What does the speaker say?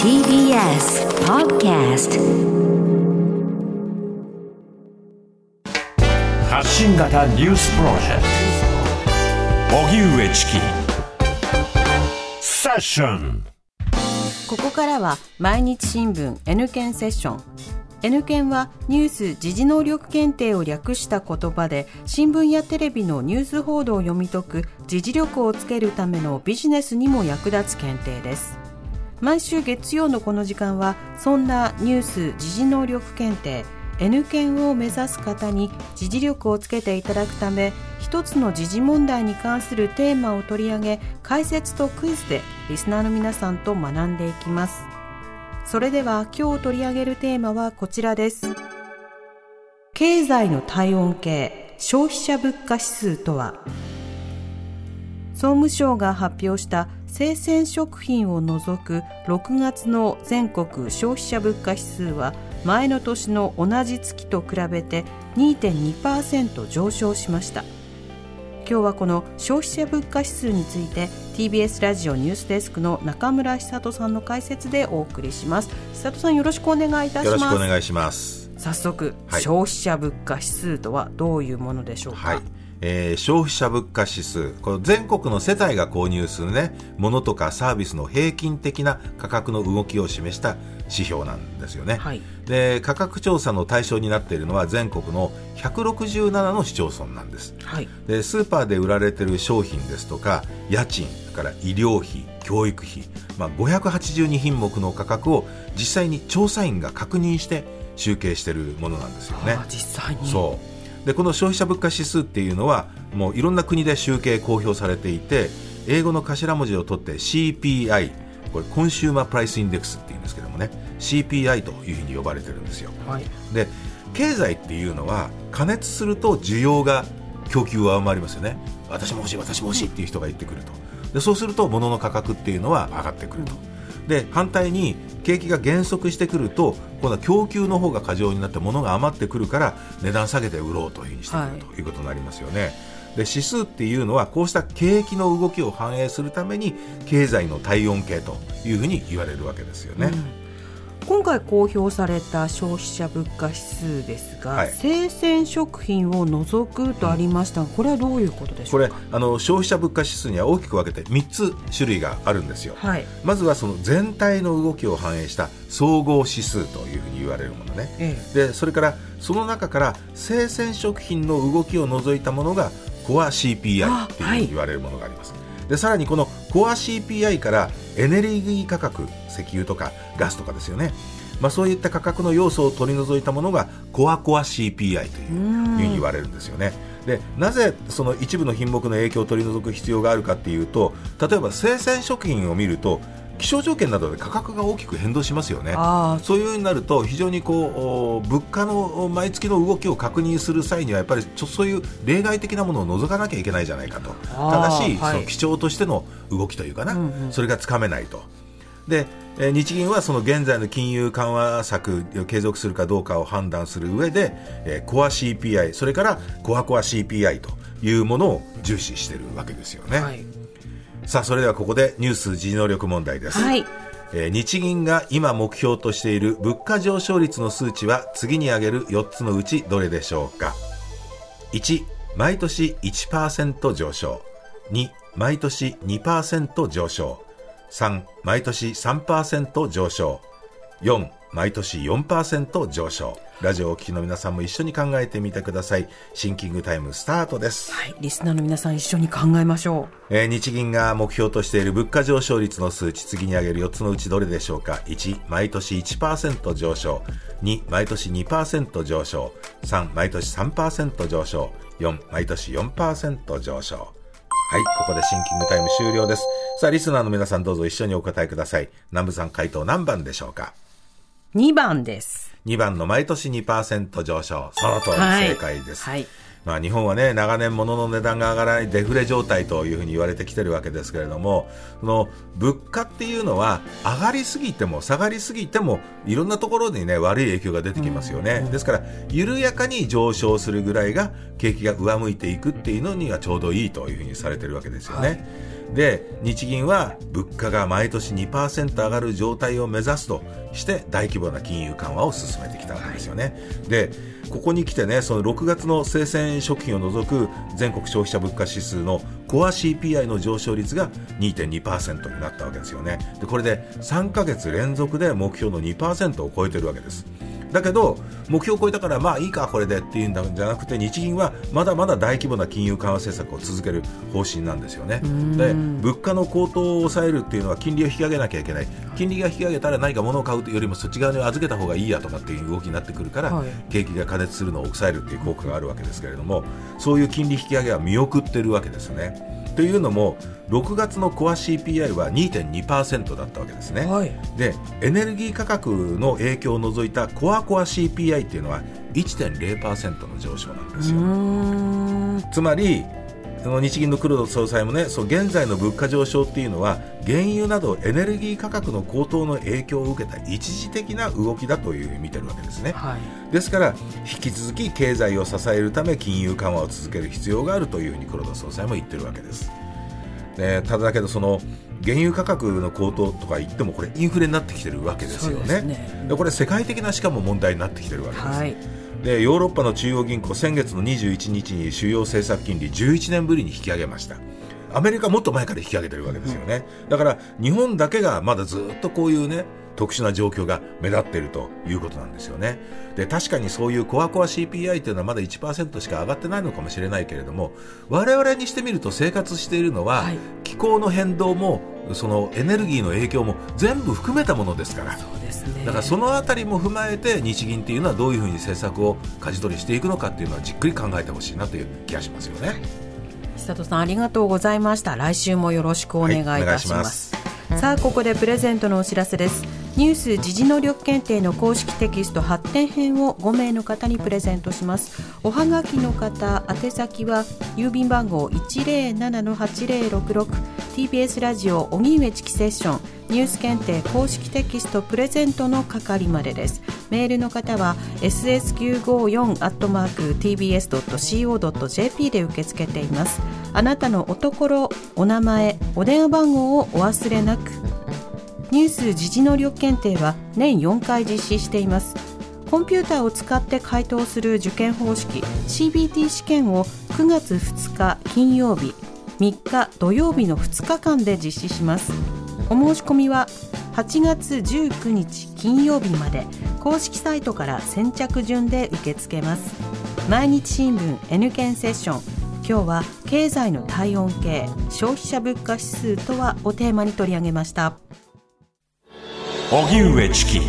TBS Podcast 発信型ニュースプロジェクト。荻上チキ。セッション。ここからは毎日新聞 N 検セッション N 検はニュース・時事能力検定を略した言葉で新聞やテレビのニュース報道を読み解く時事力をつけるためのビジネスにも役立つ検定です。毎週月曜のこの時間はそんなニュース・時事能力検定 N 検を目指す方に時事力をつけていただくため一つの時事問題に関するテーマを取り上げ解説とクイズでリスナーの皆さんと学んでいきます。それでは今日取り上げるテーマはこちらです。経済の体温計消費者物価指数とは総務省が発表した生鮮食品を除く6月の全国消費者物価指数は前の年の同じ月と比べて2.2%上昇しました。今日はこの消費者物価指数について TBS ラジオニュースデスクの中村久人さんの解説でお送りします。久人さんよろしくお願いいたします。よろしくお願いします。早速、はい。消費者物価指数とはどういうものでしょうか、はい、えー消費者物価指数。この全国の世帯が購入するね物とかサービスの平均的な価格の動きを示した指標なんですよね、はい。で価格調査の対象になっているのは全国の167の市町村なんです。はい。でスーパーで売られている商品ですとか家賃から医療費教育費、まあ、582品目の価格を実際に調査員が確認して集計しているものなんですよね。実際に。そうでこの消費者物価指数っていうのはもういろんな国で集計公表されていて英語の頭文字を取って CPI これ Consumer Price Index っていうんですけどもね CPI というふうに呼ばれてるんですよ。はい。で経済っていうのは加熱すると需要が供給を上回りますよね。私も欲しい私も欲しいっていう人が言ってくると。でそうすると物の価格っていうのは上がってくるとで反対に景気が減速してくると今度は供給の方が過剰になって物が余ってくるから値段下げて売ろうというふうにしてくる、はい。ということになりますよね。で指数っていうのはこうした景気の動きを反映するために経済の体温計というふうに言われるわけですよね、今回公表された消費者物価指数ですが、はい。生鮮食品を除くとありましたが、これはどういうことでしょこれうかあの消費者物価指数には大きく分けて3つ種類があるんですよ、はい、まずはその全体の動きを反映した総合指数というふうに言われるものね。えでそれからその中から生鮮食品の動きを除いたものがコア CPI っていうふうに言われるものがあります、でさらにこのコア CPI からエネルギー価格石油とかガスとかですよねまあ、そういった価格の要素を取り除いたものがコアコア CPI というふうに言われるんですよね。でなぜその一部の品目の影響を取り除く必要があるかっていうと例えば生鮮食品を見ると気象条件などで価格が大きく変動しますよね。あそういうようになると非常にこうお物価の毎月の動きを確認する際にはやっぱりちょそういう例外的なものを除かなきゃいけないじゃないかと。あー正しいはい。その基調としての動きというかな、うんうん。それがつかめないと。でえー日銀はその現在の金融緩和策を継続するかどうかを判断する上で、えーコア CPI それからコアコア CPI というものを重視しているわけですよね、はい、さあそれではここでニュース時能力問題です、はい、えー日銀が今目標としている物価上昇率の数値は次に挙げる4つのうちどれでしょうか？1毎年1%上昇。2毎年2%上昇。3毎年3%上昇。4毎年4%上昇。ラジオをお聞きの皆さんも一緒に考えてみてください。シンキングタイムスタートです。はい、リスナーの皆さん一緒に考えましょえー日銀が目標としている物価上昇率の数値次に挙げる4つのうちどれでしょうか？1毎年1%上昇。2毎年2%上昇。3毎年3%上昇。4毎年4%上昇。はい。ここでシンキングタイム終了です。さあリスナーの皆さんどうぞ一緒にお答えください。南部さん回答何番でしょうか？う2番です。2番の毎年2%上昇。その通りはい正解です、はい。まあ、日本はね長年物の値段が上がらないデフレ状態というふうに言われてきてるわけですけれどもその物価っていうのは上がりすぎても下がりすぎてもいろんなところにね悪い影響が出てきますよね、ですから緩やかに上昇するぐらいが景気が上向いていくっていうのにはちょうどいいというふうにされてるわけですよね、で日銀は物価が毎年2%上がる状態を目指すとして大規模な金融緩和を進めてきたわけですよね。でここに来てねその6月の生鮮食品を除く全国消費者物価指数のコア CPI の上昇率が2.2%になったわけですよね。でこれで3ヶ月連続で目標の2%を超えてるわけですだけど目標を超えたからまあいいかこれでっていうんじゃなくて日銀はまだまだ大規模な金融緩和政策を続ける方針なんですよね。で物価の高騰を抑えるっていうのは金利を引き上げなきゃいけない。金利が引き上げたら何か物を買うよりもそっち側に預けた方がいいやとかっていう動きになってくるから、はい、景気が過熱するのを抑えるっていう効果があるわけですけれどもそういう金利引き上げは見送ってるわけですね。というのも6月のコア CPI は2.2%だったわけですね、はい、でエネルギー価格の影響を除いたコアコア CPI っていうのは1.0%の上昇なんですよ。つまり日銀の黒田総裁もねそう現在の物価上昇っていうのは原油などエネルギー価格の高騰の影響を受けた一時的な動きだというふうに見てるわけですね、はい、ですから引き続き経済を支えるため金融緩和を続ける必要があるというふうに黒田総裁も言ってるわけです。でただけどその原油価格の高騰とか言ってもこれインフレになってきてるわけですよね。で、ね、これ世界的なしかも問題になってきてるわけです、はいでヨーロッパの中央銀行先月の21日に主要政策金利11年ぶりに引き上げましたアメリカもっと前から引き上げてるわけですよね、だから日本だけがまだずっとこういうね特殊な状況が目立っているということなんですよね。で、確かにそういうコアコア CPI というのはまだ1%しか上がってないのかもしれないけれども、我々にしてみると生活しているのは、はい、気候の変動も、そのエネルギーの影響も全部含めたものですから。ね。だからそのあたりも踏まえて日銀っていうのはどういうふうに政策を舵取りしていくのかっていうのはじっくり考えてほしいなという気がしますよね。久里さんありがとうございました。来週もよろしくお願いいたします。はい、さあここでプレゼントのお知らせです。ニュース時事能力検定の公式テキスト発展編を5名の方にプレゼントしますおはがきの方宛先は郵便番号 107-8066TBS ラジオ荻上チキセッションニュース検定公式テキストプレゼントの係までです。メールの方は ss954-tbs.co.jp で受け付けています。あなたのおところお名前お電話番号をお忘れなく。ニュース時事能力検定は年4回実施しています。コンピューターを使って回答する受験方式 CBT 試験を9月2日金曜日3日土曜日の2日間で実施します。お申し込みは8月19日金曜日まで。公式サイトから先着順で受け付けます。毎日新聞 N 県セッション。今日は経済の体温計消費者物価指数とはをテーマに取り上げました。荻上チキ。